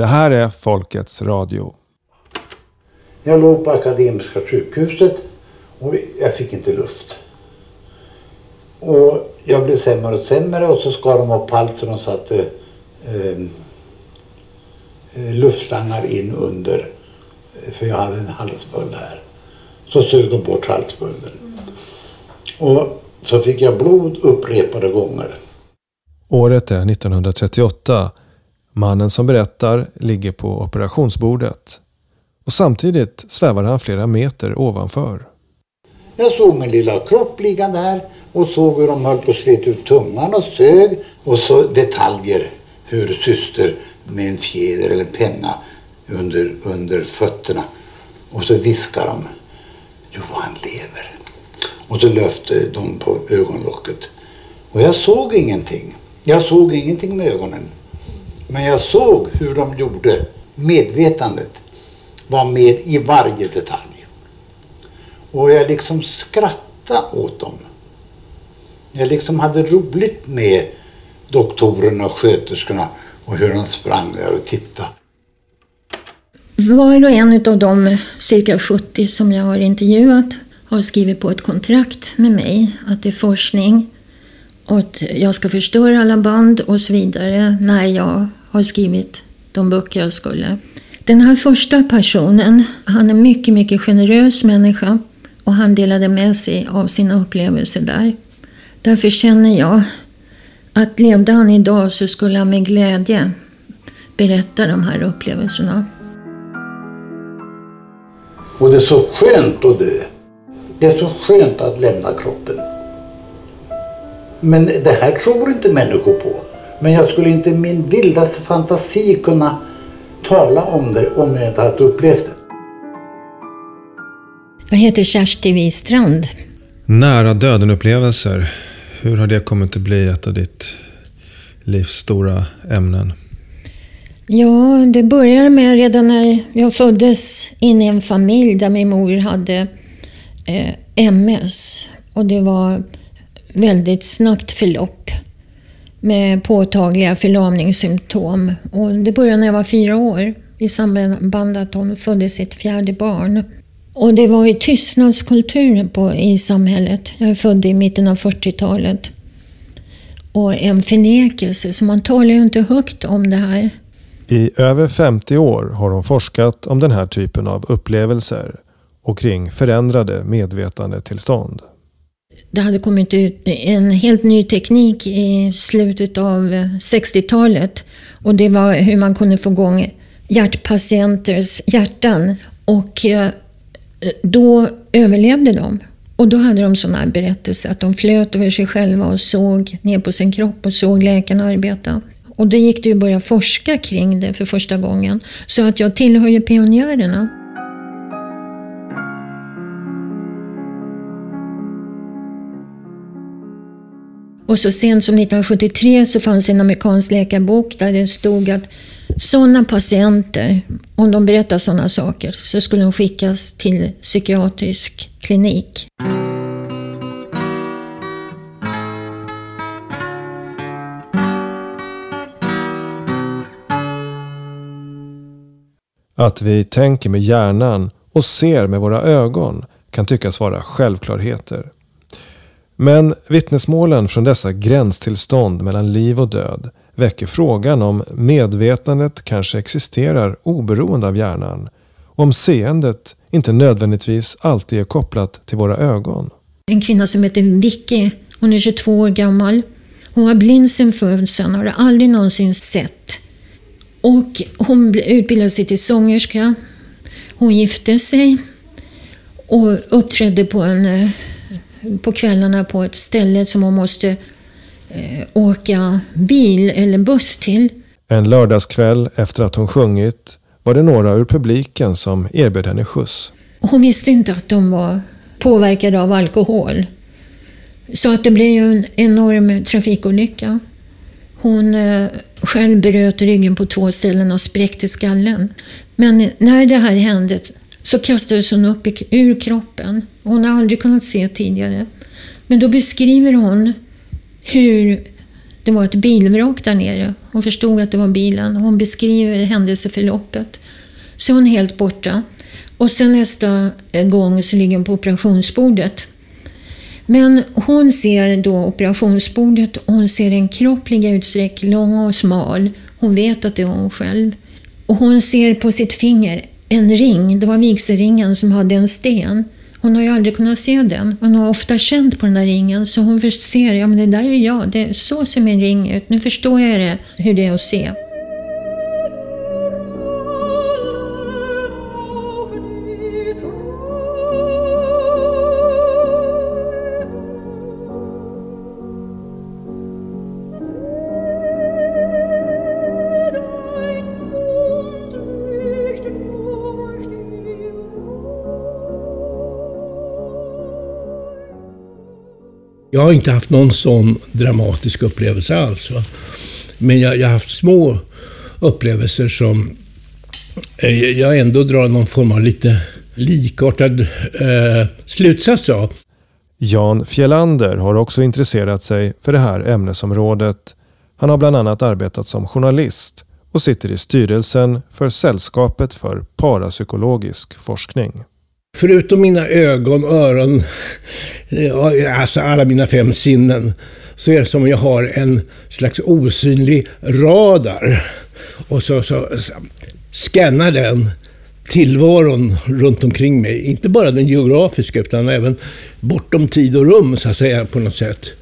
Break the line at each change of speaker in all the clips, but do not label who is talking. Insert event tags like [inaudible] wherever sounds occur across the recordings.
Det här är Folkets Radio.
Jag låg på Akademiska sjukhuset och jag fick inte luft. Och jag blev sämre och sämre och så skar de upp halsen och satte eh, eh, luftslangar in under, för jag hade en halsböld här. Så sög de bort halsbölden. Och så fick jag blod upprepade gånger.
Året är 1938. Mannen som berättar ligger på operationsbordet. Och samtidigt svävar han flera meter ovanför.
Jag såg min lilla kropp ligga där och såg hur de höll på att slet ut tungan och sög. Och så detaljer hur syster med en fjäder eller penna under, under fötterna. Och så viskar de. Jo, han lever. Och så löfte de på ögonlocket. Och jag såg ingenting. Jag såg ingenting med ögonen. Men jag såg hur de gjorde. Medvetandet var med i varje detalj. Och jag liksom skrattade åt dem. Jag liksom hade roligt med doktorerna och sköterskorna och hur de sprang där och tittade.
Var och en av de cirka 70 som jag har intervjuat har skrivit på ett kontrakt med mig att det är forskning och att jag ska förstöra alla band och så vidare när jag har skrivit de böcker jag skulle. Den här första personen, han är en mycket, mycket generös människa och han delade med sig av sina upplevelser där. Därför känner jag att levde han idag så skulle han med glädje berätta de här upplevelserna.
Och det är så skönt att dö. Det är så skönt att lämna kroppen. Men det här tror inte människor på. Men jag skulle inte i min vildaste fantasi kunna tala om det om jag inte hade upplevt det.
Jag heter Kersti Wistrand.
Nära döden-upplevelser. Hur har det kommit att bli ett av ditt livs stora ämnen?
Ja, det började med redan när jag föddes in i en familj där min mor hade eh, MS. Och det var väldigt snabbt förlopp med påtagliga förlamningssymptom. Och det började när jag var fyra år i samband med att hon födde sitt fjärde barn. Och det var ju tystnadskultur på, i samhället. Jag är född i mitten av 40-talet. Och en förnekelse, så man talar ju inte högt om det här.
I över 50 år har hon forskat om den här typen av upplevelser och kring förändrade medvetandetillstånd.
Det hade kommit ut en helt ny teknik i slutet av eh, 60-talet och det var hur man kunde få igång hjärtpatienters hjärtan och eh, då överlevde de. Och då hade de sådana här berättelser att de flöt över sig själva och såg ner på sin kropp och såg läkarna arbeta. Och då gick det ju att börja forska kring det för första gången. Så att jag tillhör ju pionjärerna. Och så sent som 1973 så fanns en amerikansk läkarbok där det stod att sådana patienter, om de berättar sådana saker, så skulle de skickas till psykiatrisk klinik.
Att vi tänker med hjärnan och ser med våra ögon kan tyckas vara självklarheter. Men vittnesmålen från dessa gränstillstånd mellan liv och död väcker frågan om medvetandet kanske existerar oberoende av hjärnan och om seendet inte nödvändigtvis alltid är kopplat till våra ögon.
En kvinna som heter Vicky, hon är 22 år gammal. Hon var blind sedan födseln, och har aldrig någonsin sett. Och hon utbildade sig till sångerska. Hon gifte sig och uppträdde på, en, eh, på kvällarna på ett ställe som hon måste eh, åka bil eller buss till.
En lördagskväll efter att hon sjungit var det några ur publiken som erbjöd henne skjuts.
Hon visste inte att de var påverkade av alkohol. Så att det blev ju en enorm trafikolycka. Hon eh, själv bröt ryggen på två ställen och spräckte skallen. Men när det här hände så kastades hon upp ur kroppen. Hon har aldrig kunnat se tidigare. Men då beskriver hon hur det var ett bilvrak där nere. Hon förstod att det var bilen. Hon beskriver händelseförloppet. Så är hon helt borta. Och sen nästa eh, gång så ligger hon på operationsbordet. Men hon ser då operationsbordet och hon ser en kropp ligga utsträckt, lång och smal. Hon vet att det är hon själv. Och hon ser på sitt finger en ring, det var vigselringen som hade en sten. Hon har ju aldrig kunnat se den. Hon har ofta känt på den där ringen så hon ser, ja men det där är jag, det, så ser min ring ut. Nu förstår jag det, hur det är att se.
Jag har inte haft någon sån dramatisk upplevelse alls. Va? Men jag, jag har haft små upplevelser som eh, jag ändå drar någon form av lite likartad eh, slutsats av.
Jan Fjellander har också intresserat sig för det här ämnesområdet. Han har bland annat arbetat som journalist och sitter i styrelsen för Sällskapet för parapsykologisk forskning.
Förutom mina ögon, öron, alltså alla mina fem sinnen, så är det som om jag har en slags osynlig radar. Och så, så, så scannar den tillvaron runt omkring mig. Inte bara den geografiska, utan även bortom tid och rum, så att säga, på något sätt.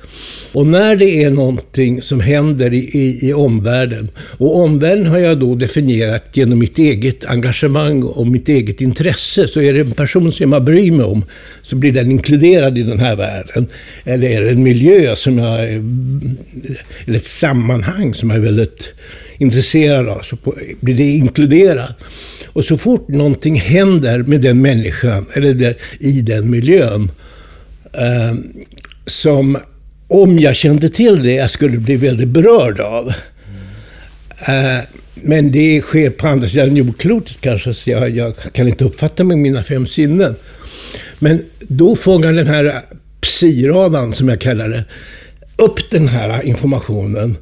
Och när det är någonting som händer i, i, i omvärlden, och omvärlden har jag då definierat genom mitt eget engagemang och mitt eget intresse, så är det en person som jag bryr mig om, så blir den inkluderad i den här världen. Eller är det en miljö som jag, eller ett sammanhang som jag är väldigt intresserad av, så blir det inkluderat. Och så fort någonting händer med den människan, eller där, i den miljön, eh, som om jag kände till det, jag skulle bli väldigt berörd av. Mm. men det sker på andra sidan jordklotet kanske, så jag, jag, kan inte uppfatta med mina fem sinnen. Men då fångar den här psiradan, som jag kallar det, upp den här informationen.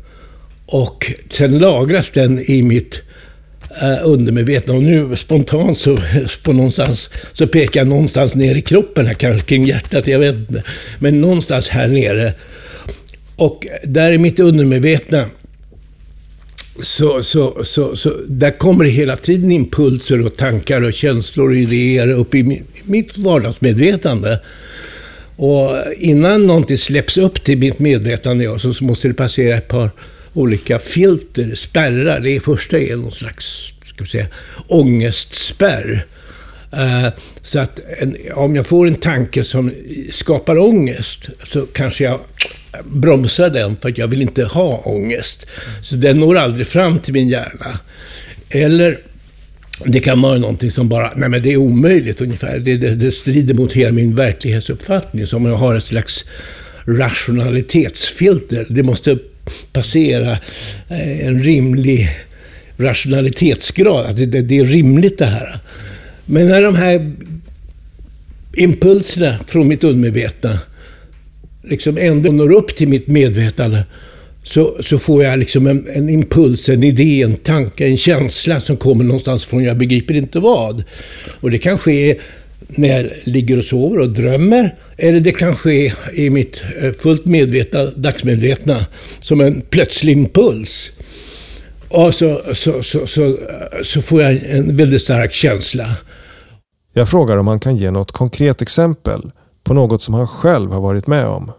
Och sen lagras den i mitt Eh, undermedvetna. Och nu spontant så, [laughs] på någonstans, så pekar jag någonstans ner i kroppen, här, kanske kring hjärtat, jag vet inte. Men någonstans här nere och där i mitt undermedvetna så, så, så, så där kommer det hela tiden impulser och tankar och känslor och idéer upp i mitt vardagsmedvetande. Och innan någonting släpps upp till mitt medvetande så måste det passera ett par olika filter, spärrar. Det första är någon slags ska vi säga, ångestspärr. Uh, så att en, om jag får en tanke som skapar ångest så kanske jag bromsar den för att jag vill inte ha ångest. Så den når aldrig fram till min hjärna. Eller det kan vara någonting som bara, nej men det är omöjligt ungefär. Det, det, det strider mot hela min verklighetsuppfattning. Som om jag har ett slags rationalitetsfilter. Det måste passera eh, en rimlig rationalitetsgrad. Att det, det, det är rimligt det här. Men när de här impulserna från mitt undermedvetna liksom ändå når upp till mitt medvetande så, så får jag liksom en, en, impuls, en idé, en tanke, en känsla som kommer någonstans från jag begriper inte vad. Och det kan ske när jag ligger och sover och drömmer. Eller det kan ske i mitt eh, fullt medvetna, dagsmedvetna, som en plötslig impuls. Och så, så, så, så, så får jag en väldigt stark känsla.
Jag frågar om han kan ge något konkret exempel på något som han själv har varit med om.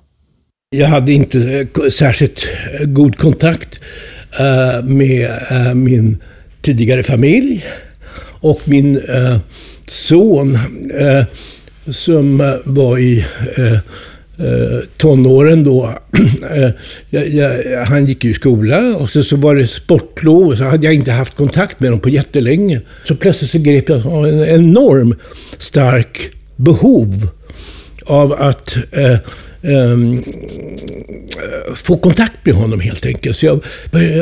Jag hade inte eh, särskilt eh, god kontakt med min tidigare familj och min son som var i eh, eh, tonåren då. [clears throat] Eh, jag, jag, han gick i skola och så, så var det sportlov och så hade jag inte haft kontakt med honom på jättelänge. Så plötsligt så grep jag en enorm stark behov av att eh, um, få kontakt med honom helt enkelt. Så jag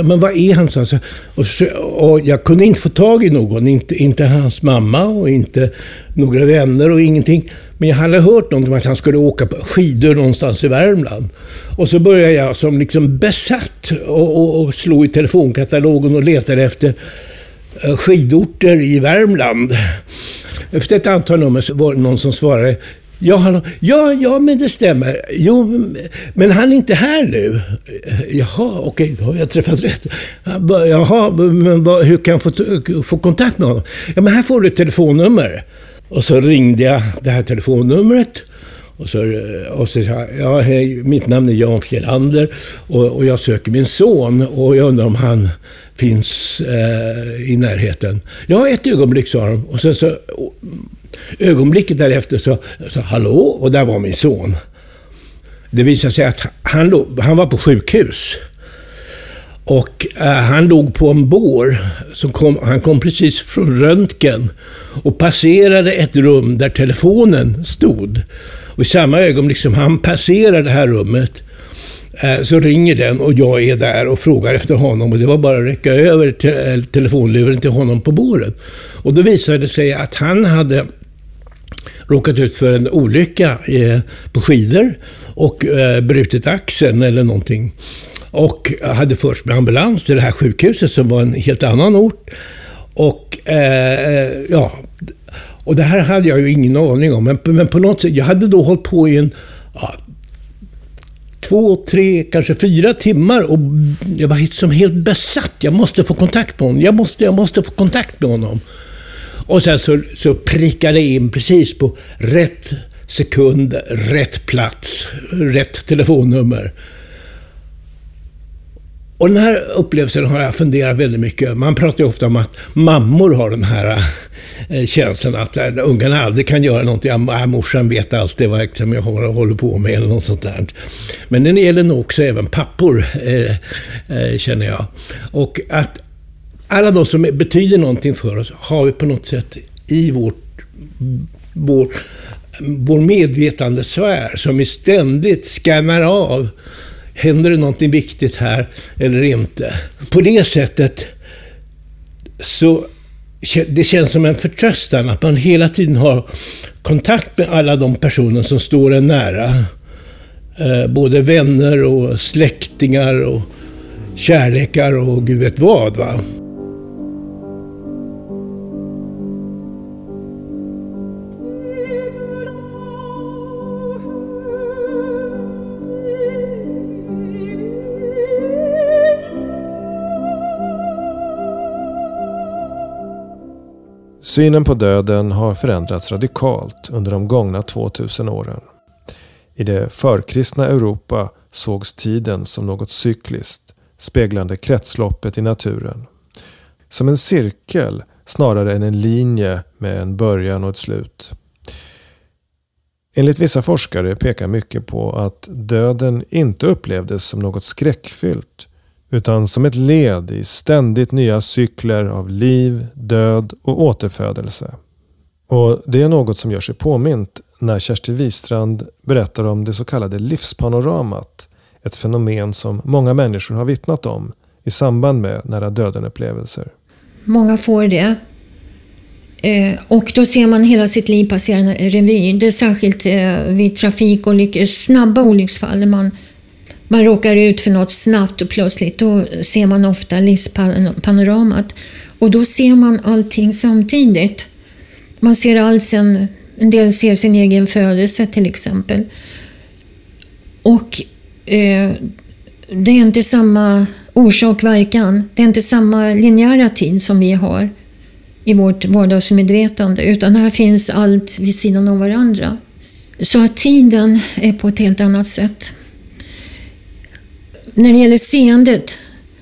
men vad är han? Så, och, så, och jag kunde inte få tag i någon. Inte, inte hans mamma och inte några vänner och ingenting. Men jag hade hört någonting om att han skulle åka på skidor någonstans i Värmland. Och så började jag som liksom besatt och, och, och slå i telefonkatalogen och letade efter eh, skidorter i Värmland. Efter ett antal nummer så var det någon som svarade Ja, hallå. ja, ja, men det stämmer. Jo, men han är inte här nu. Jaha, okej, då har jag träffat rätt. Jaha, men hur kan jag få, få kontakt med honom? Ja, men här får du ett telefonnummer. Och så ringde jag det här telefonnumret. Och så, och så sa ja, hej, mitt namn är Jan Fjellander och, och jag söker min son och jag undrar om han finns eh, i närheten. Ja, ett ögonblick, sa de. Och sen så, ögonblicket därefter så, så, hallå, och där var min son. Det visade sig att han, han var på sjukhus. Och eh, han låg på en bår. Som kom, han kom precis från röntgen och passerade ett rum där telefonen stod. Och i samma ögonblick som han passerar det här rummet eh, så ringer den och jag är där och frågar efter honom. Och det var bara att räcka över te telefonluren till honom på båren. Och då visade det sig att han hade råkat ut för en olycka eh, på skidor och eh, brutit axeln eller någonting. Och hade först med ambulans till det här sjukhuset som var en helt annan ort. Och eh, eh, ja, och det här hade jag ju ingen aning om. Men, men på något sätt, jag hade då hållit på i en ja, två, tre, kanske fyra timmar och jag var som helt besatt. Jag måste få kontakt med honom. Jag måste, jag måste få kontakt med honom. Och sen så, så prickade in precis på rätt sekund, rätt plats, rätt telefonnummer. Och den här upplevelsen har jag funderat väldigt mycket Man pratar ju ofta om att mammor har den här eh, känslan att eh, ungarna aldrig kan göra någonting. Äh, morsan vet alltid vad jag håller på med eller något sånt där. Men den gäller nog också även pappor, eh, känner jag. Och att alla de som betyder någonting för oss har vi på något sätt i vårt, vår, vår medvetandesfär som vi ständigt skannar av Händer det någonting viktigt här eller inte? På det sättet så det känns som en förtröstan att man hela tiden har kontakt med alla de personer som står en nära. Eh, både vänner och släktingar och kärlekar och gud vet vad. Va?
Synen på döden har förändrats radikalt under de gångna 2000 åren. I det förkristna Europa sågs tiden som något cykliskt, speglande kretsloppet i naturen. Som en cirkel snarare än en linje med en början och ett slut. Enligt vissa forskare pekar mycket på att döden inte upplevdes som något skräckfyllt utan som ett led i ständigt nya cykler av liv, död och återfödelse. Och Det är något som gör sig påmint när Kersti Wistrand berättar om det så kallade livspanoramat. Ett fenomen som många människor har vittnat om i samband med nära döden-upplevelser.
Många får det. Eh, och då ser man hela sitt liv passera en revy. Det är särskilt eh, vid trafikolyckor, snabba olycksfall. Man man råkar ut för något snabbt och plötsligt, då ser man ofta livspanoramat. Och då ser man allting samtidigt. Man ser allt sen, en del ser sin egen födelse till exempel. Och eh, det är inte samma orsak-verkan. Det är inte samma linjära tid som vi har i vårt vardagsmedvetande, utan här finns allt vid sidan av varandra. Så att tiden är på ett helt annat sätt. När det gäller seendet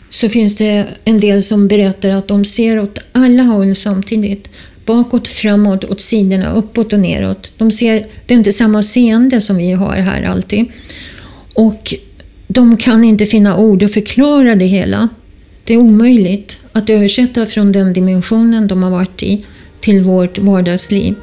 så finns det en del som berättar att de ser åt alla håll samtidigt. Bakåt, framåt, åt sidorna, uppåt och neråt. De ser, det är inte samma seende som vi har här alltid. Och de kan inte finna ord och förklara det hela. Det är omöjligt att översätta från den dimensionen de har varit i till vårt vardagsliv.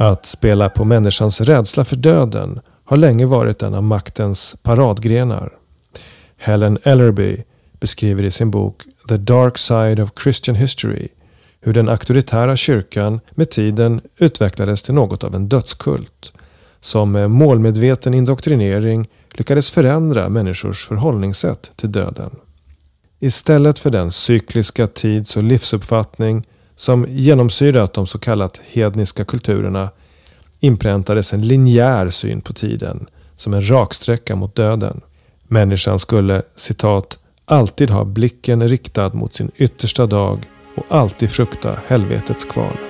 Att spela på människans rädsla för döden har länge varit en av maktens paradgrenar. Helen Ellerby beskriver i sin bok The Dark Side of Christian History hur den auktoritära kyrkan med tiden utvecklades till något av en dödskult som med målmedveten indoktrinering lyckades förändra människors förhållningssätt till döden. Istället för den cykliska tids och livsuppfattning som genomsyrat de så kallat hedniska kulturerna inpräntades en linjär syn på tiden som en raksträcka mot döden. Människan skulle, citat, alltid ha blicken riktad mot sin yttersta dag och alltid frukta helvetets kval.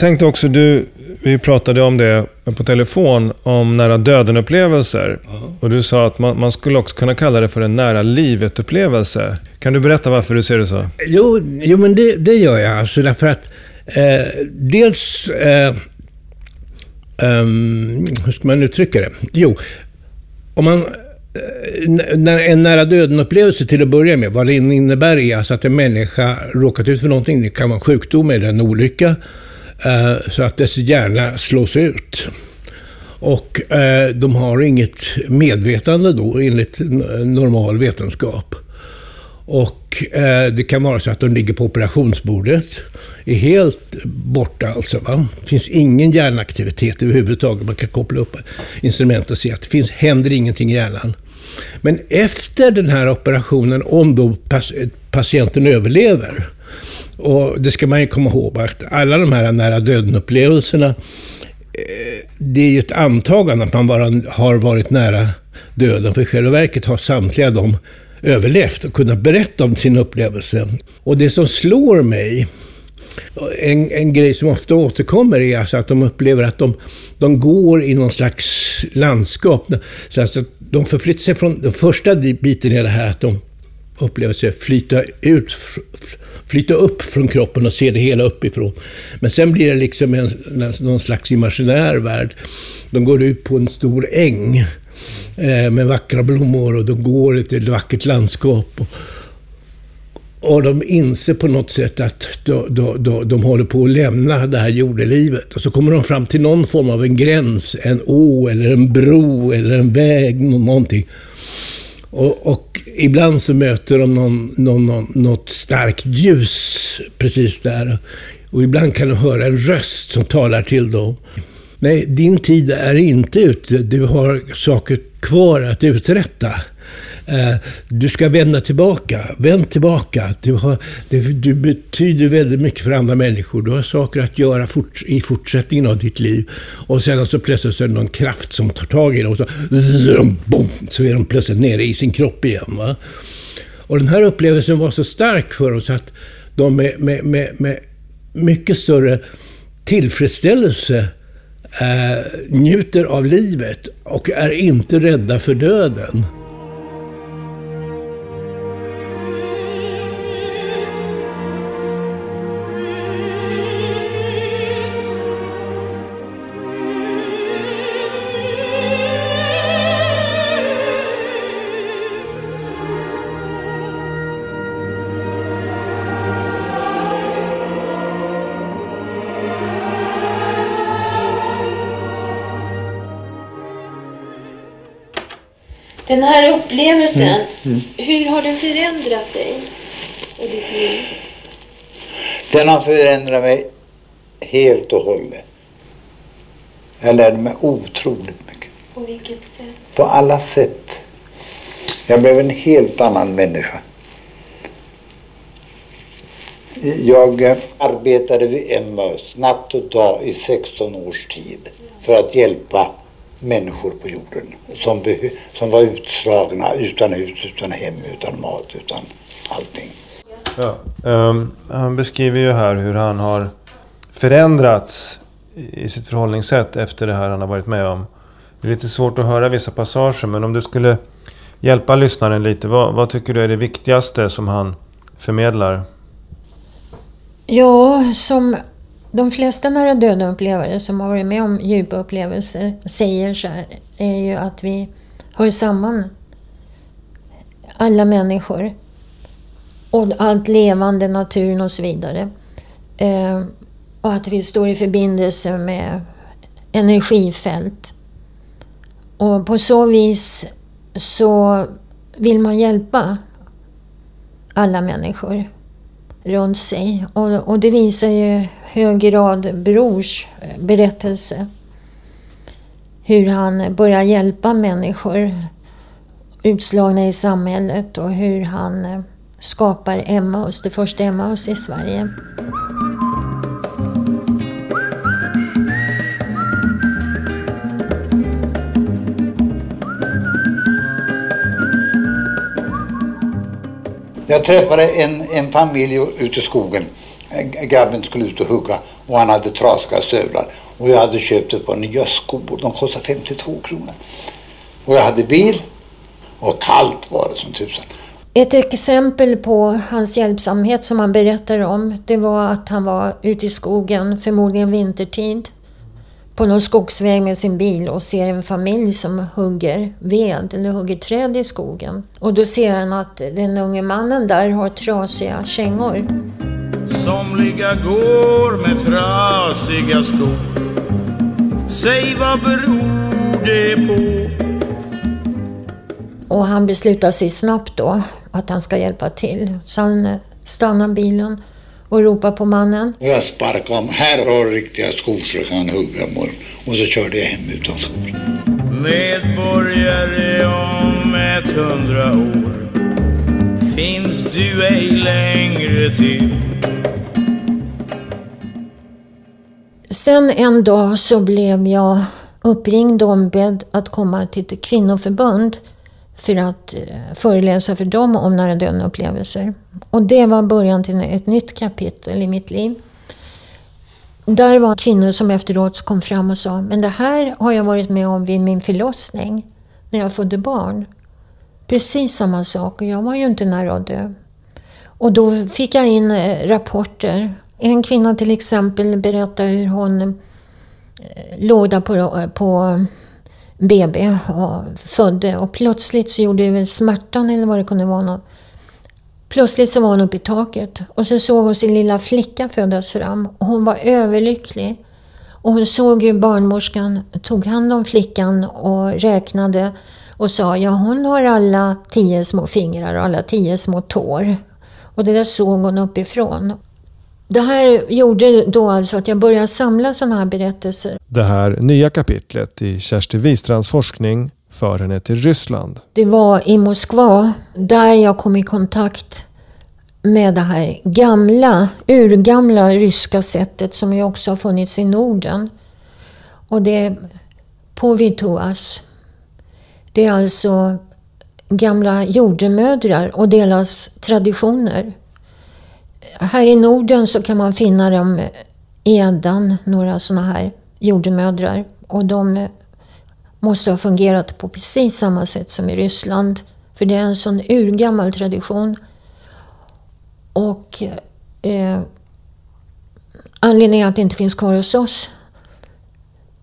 Jag tänkte också, du, vi pratade om det på telefon, om nära döden-upplevelser. Och du sa att man, man, skulle också kunna kalla det för en nära livet-upplevelse. Kan du berätta varför du ser det så?
Jo, jo men det, det gör jag. Alltså därför att eh, dels... Eh, um, hur ska man uttrycka det? Jo, om man eh, en nära döden-upplevelse till att börja med, vad det innebär är alltså att en människa råkat ut för någonting. Det kan vara en sjukdom eller en olycka. Eh, så att dess hjärna slås ut. Och eh, de har inget medvetande då enligt normal vetenskap. Och eh, det kan vara så att de ligger på operationsbordet, är helt borta alltså. Va? Det finns ingen hjärnaktivitet överhuvudtaget. Man kan koppla upp instrument och se att det finns, händer ingenting i hjärnan. Men efter den här operationen, om då patienten överlever, och det ska man ju komma ihåg att alla de här nära döden-upplevelserna, eh, det är ju ett antagande att man bara har varit nära döden. För i själva verket har samtliga de överlevt och kunnat berätta om sin upplevelse. Och det som slår mig, en, en grej som ofta återkommer är alltså att de upplever att de, de går i någon slags landskap. Så alltså de förflyttar sig från, den första biten är det här att de upplever sig flyta ut Flyta upp från kroppen och se det hela uppifrån. Men sen blir det liksom en, någon slags imaginär värld. De går ut på en stor äng eh, med vackra blommor och de går i ett vackert landskap. Och, och de inser på något sätt att de, de, de, de håller på att lämna det här jordelivet. Och så kommer de fram till någon form av en gräns, en å eller en bro eller en väg, någonting. Och, och, ibland så möter de någon, någon, någon, något starkt ljus precis där. Och ibland kan de höra en röst som talar till dem. Nej, din tid är inte ute. Du har saker kvar att uträtta. Eh, du ska vända tillbaka. Vänd tillbaka. Du, har, du betyder väldigt mycket för andra människor. Du har saker att göra fort, i fortsättningen av ditt liv. Och sen så plötsligt så är det någon kraft som tar tag i dem och så, zrum, boom, så är de plötsligt nere i sin kropp igen. Va? Och den här upplevelsen var så stark för oss att de med, med, med, med mycket större tillfredsställelse eh, njuter av livet och är inte rädda för döden.
Den här upplevelsen, mm. Mm. hur har den förändrat dig och ditt liv?
Den har förändrat mig helt och hållet. Jag lärde mig otroligt mycket.
På vilket sätt?
På alla sätt. Jag blev en helt annan människa. Jag arbetade vid Emmaus natt och dag i 16 års tid för att hjälpa människor på jorden som, som var utslagna utan hus, utan hem, utan mat, utan allting.
Ja, um, han beskriver ju här hur han har förändrats i sitt förhållningssätt efter det här han har varit med om. Det är lite svårt att höra vissa passager men om du skulle hjälpa lyssnaren lite. Vad, vad tycker du är det viktigaste som han förmedlar?
Ja, som de flesta nära döden-upplevare som har varit med om djupa upplevelser säger så här, är ju att vi hör samman alla människor och allt levande, naturen och så vidare. Eh, och att vi står i förbindelse med energifält. Och på så vis så vill man hjälpa alla människor runt sig. Och, och det visar ju hög grad Brors eh, berättelse. Hur han börjar hjälpa människor utslagna i samhället och hur han eh, skapar Emmaus, det första Emmaus i Sverige.
Jag träffade en, en familj ute i skogen. Grabben skulle ut och hugga och han hade trasiga stövlar. Och jag hade köpt ett par nya skor. De kostade 52 kronor. Och jag hade bil och kallt var det som tusan.
Ett exempel på hans hjälpsamhet som han berättar om, det var att han var ute i skogen, förmodligen vintertid, på någon skogsväg med sin bil och ser en familj som hugger ved eller hugger träd i skogen. Och då ser han att den unge mannen där har trasiga kängor.
Somliga går med trasiga skor Säg vad beror det på?
Och han beslutar sig snabbt då att han ska hjälpa till. Så han eh, stannar bilen och ropar på mannen.
Och jag sparkade om. Här har du riktiga skor så kan hugga imorgon. Och så körde jag hem utan skor.
Medborgare om ett hundra år Finns du ej längre till
Sen en dag så blev jag uppringd och ombedd att komma till ett kvinnoförbund för att eh, föreläsa för dem om nära döden-upplevelser. Och det var början till ett nytt kapitel i mitt liv. Där var kvinnor som efteråt kom fram och sa, men det här har jag varit med om vid min förlossning, när jag födde barn. Precis samma sak och jag var ju inte nära att dö. Och då fick jag in eh, rapporter. En kvinna till exempel berättade hur hon eh, låg där på, på BB och födde och plötsligt så gjorde det väl smärtan eller vad det kunde vara. Något. Plötsligt så var hon uppe i taket och så såg hon sin lilla flicka födas fram och hon var överlycklig. Och hon såg hur barnmorskan tog hand om flickan och räknade och sa ja hon har alla tio små fingrar och alla tio små tår. Och det där såg hon uppifrån. Det här gjorde då alltså att jag började samla sådana här berättelser.
Det här nya kapitlet i Kersti Wistrands forskning för henne till Ryssland.
Det var i Moskva där jag kom i kontakt med det här gamla, urgamla ryska sättet som ju också har funnits i Norden. Och det är povituas. Det är alltså gamla jordemödrar och deras traditioner. Här i Norden så kan man finna dem i Eddan, några sådana här jordemödrar. Och de måste ha fungerat på precis samma sätt som i Ryssland. För det är en sån urgammal tradition. Och eh, anledningen att det inte finns kvar hos oss,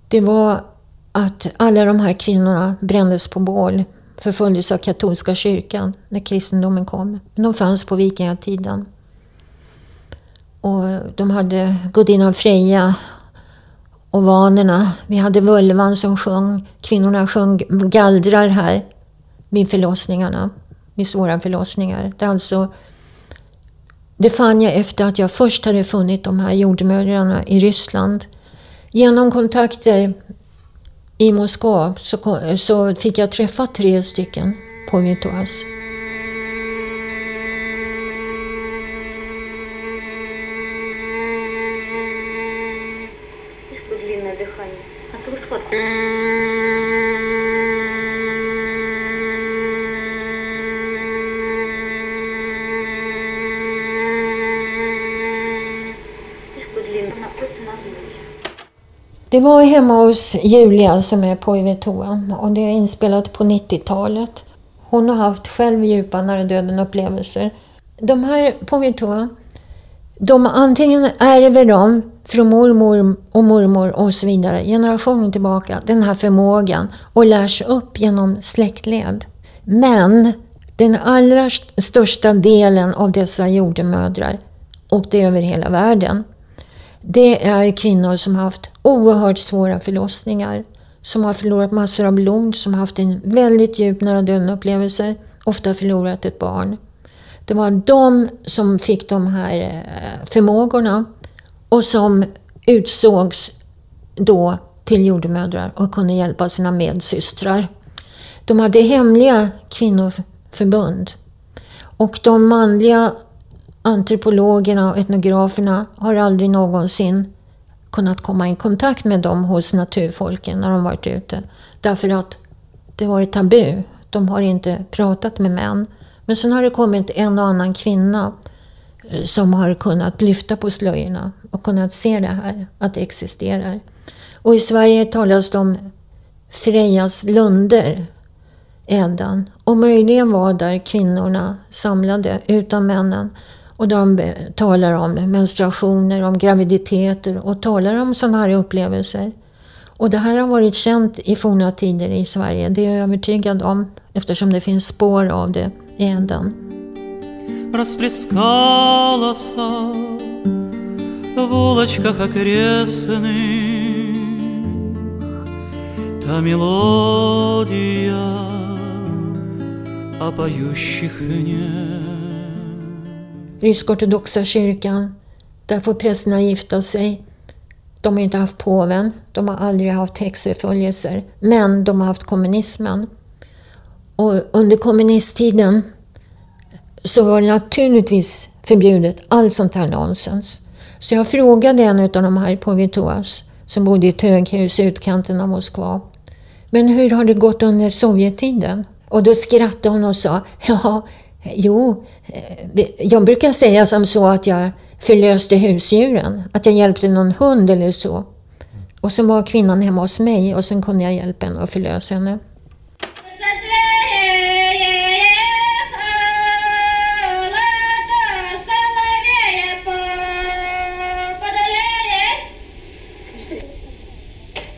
det var att alla de här kvinnorna brändes på bål, förföljdes av katolska kyrkan när kristendomen kom. De fanns på vikingatiden. Och de hade gudinnan Freja och vanerna. Vi hade vulvan som sjöng. Kvinnorna sjöng gallrar här vid förlossningarna, vid svåra förlossningar. Det, alltså, det fann jag efter att jag först hade funnit de här jordmödrarna i Ryssland. Genom kontakter i Moskva så, så fick jag träffa tre stycken på Vitoas. Det var hemma hos Julia som är på Ivetoa och det är inspelat på 90-talet. Hon har haft själv djupa nära döden-upplevelser. De här på Ivetoa, de antingen ärver dem från mormor och mormor och så vidare, generationer tillbaka, den här förmågan och lärs upp genom släktled. Men den allra största delen av dessa jordemödrar, och det är över hela världen, det är kvinnor som har haft oerhört svåra förlossningar, som har förlorat massor av blod, som har haft en väldigt djup nära upplevelse, ofta förlorat ett barn. Det var de som fick de här eh, förmågorna och som utsågs då till jordemödrar och kunde hjälpa sina medsystrar. De hade hemliga kvinnoförbund och de manliga antropologerna och etnograferna har aldrig någonsin kunnat komma i kontakt med dem hos naturfolken när de varit ute. Därför att det varit tabu. De har inte pratat med män. Men sen har det kommit en och annan kvinna eh, som har kunnat lyfta på slöjorna och kunnat se det här, att det existerar. Och i Sverige talas det om Frejas lunder, ädan. Och möjligen var där kvinnorna samlade utan männen. Och de talar om menstruationer, om graviditeter och talar om sådana här upplevelser. Och det här har varit känt i forna tider i Sverige, det är jag övertygad om eftersom det finns spår av det i Edan. Расплескалась в улочках окрестных та мелодия о поющих нет. Rysk-ortodoxa kyrkan, där får prästerna gifta sig. De har inte haft påven, de har aldrig haft häxförföljelser, men de har haft kommunismen. Och under kommunisttiden så var det naturligtvis förbjudet, allt sånt här nonsens. Så jag frågade en av de här povituas som bodde i ett höghus i utkanten av Moskva. Men hur har det gått under Sovjettiden? Och då skrattade hon och sa, ja, Jo, eh, jag brukar säga som så att jag förlöste husdjuren. Att jag hjälpte någon hund eller så. Och så var kvinnan hemma hos mig och sen kunde jag hjälpa henne och förlösa henne.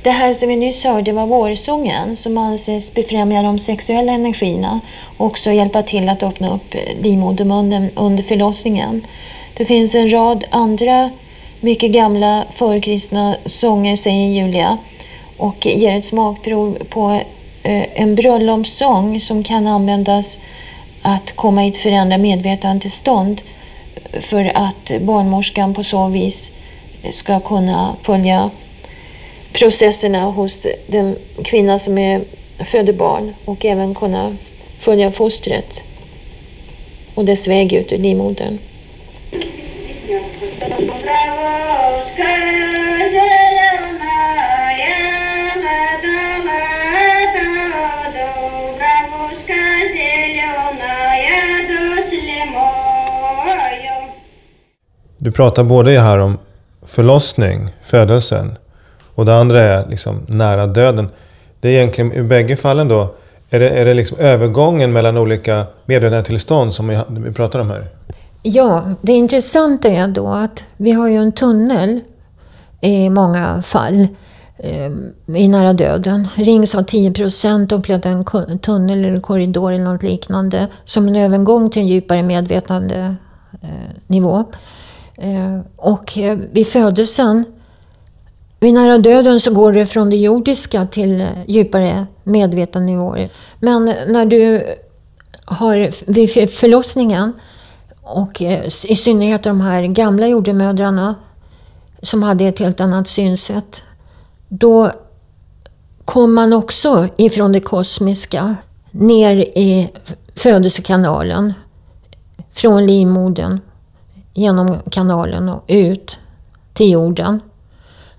Det här som vi nyss hörde var vårsången som anses befrämja de sexuella energierna och också hjälpa till att öppna upp livmodermunnen under förlossningen. Det finns en rad andra mycket gamla förkristna sånger, säger Julia, och ger ett smakprov på eh, en bröllopssång som kan användas att komma i ett förändrat medvetandetillstånd för att barnmorskan på så vis ska kunna följa processerna hos den kvinna som är, föder barn och även kunna följa fostret och dess väg ut ur livmodern.
Du pratar både här om förlossning, födelsen, och det andra är liksom nära döden. Det är egentligen i bägge fallen då, är det, är det liksom övergången mellan olika medvetandetillstånd som vi, vi pratar om här?
Ja, det intressanta är då att vi har ju en tunnel i många fall eh, i nära döden. Rings av 10 procent upplevde en tunnel eller korridor eller något liknande som en övergång till en djupare medvetandenivå. Eh, nivå. Eh, och vid födelsen vid nära döden så går det från det jordiska till eh, djupare medvetandenivåer. Men när du har vid förlossningen och eh, i synnerhet de här gamla jordemödrarna som hade ett helt annat synsätt. Då kom man också ifrån det kosmiska ner i födelsekanalen. Från livmodern genom kanalen och ut till jorden.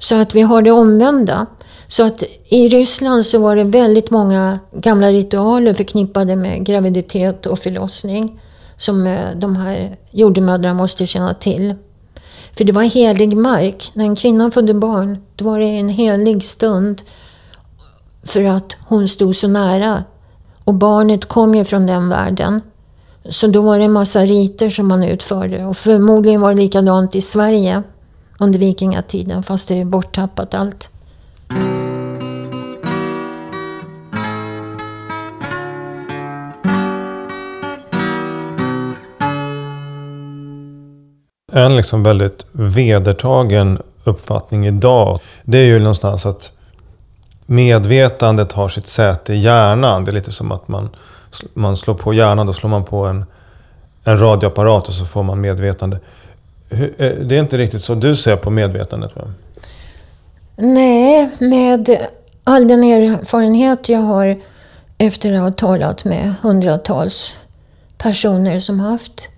Så att vi har det omvända. Så att i Ryssland så var det väldigt många gamla ritualer förknippade med graviditet och förlossning som eh, de här jordemödrarna måste känna till. För det var helig mark. När en kvinna födde barn, då var det en helig stund för att hon stod så nära. Och barnet kom ju från den världen. Så då var det en massa riter som man utförde och förmodligen var det likadant i Sverige under vikingatiden fast det är borttappat allt.
En liksom väldigt vedertagen uppfattning idag, det är ju någonstans att medvetandet har sitt säte i hjärnan. Det är lite som att man, man slår på hjärnan, då slår man på en, en radioapparat och så får man medvetande. Eh, det är inte riktigt så du ser på medvetandet va?
Nej, med all den erfarenhet jag har efter att ha talat med hundratals personer som haft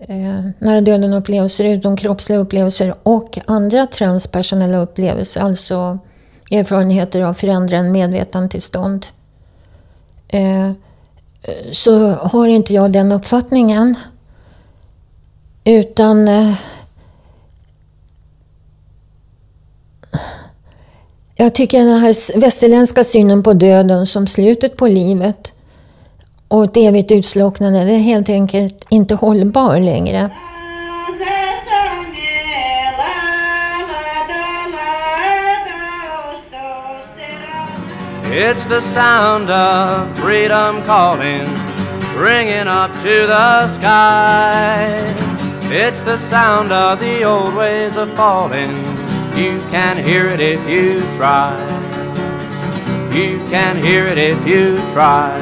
eh, nära döden-upplevelser, utomkroppsliga upplevelser och andra transpersonella upplevelser, alltså erfarenheter av förändrad medvetandetillstånd. Eh, så har inte jag den uppfattningen. Utan eh, jag tycker den här västerländska synen på döden som slutet på livet och ett evigt utslocknande, det är helt enkelt inte hållbar längre. It's the sound of freedom calling, ringing up to the skies. It's the sound of the old ways of falling. You can hear it if you try. You can hear it if you try.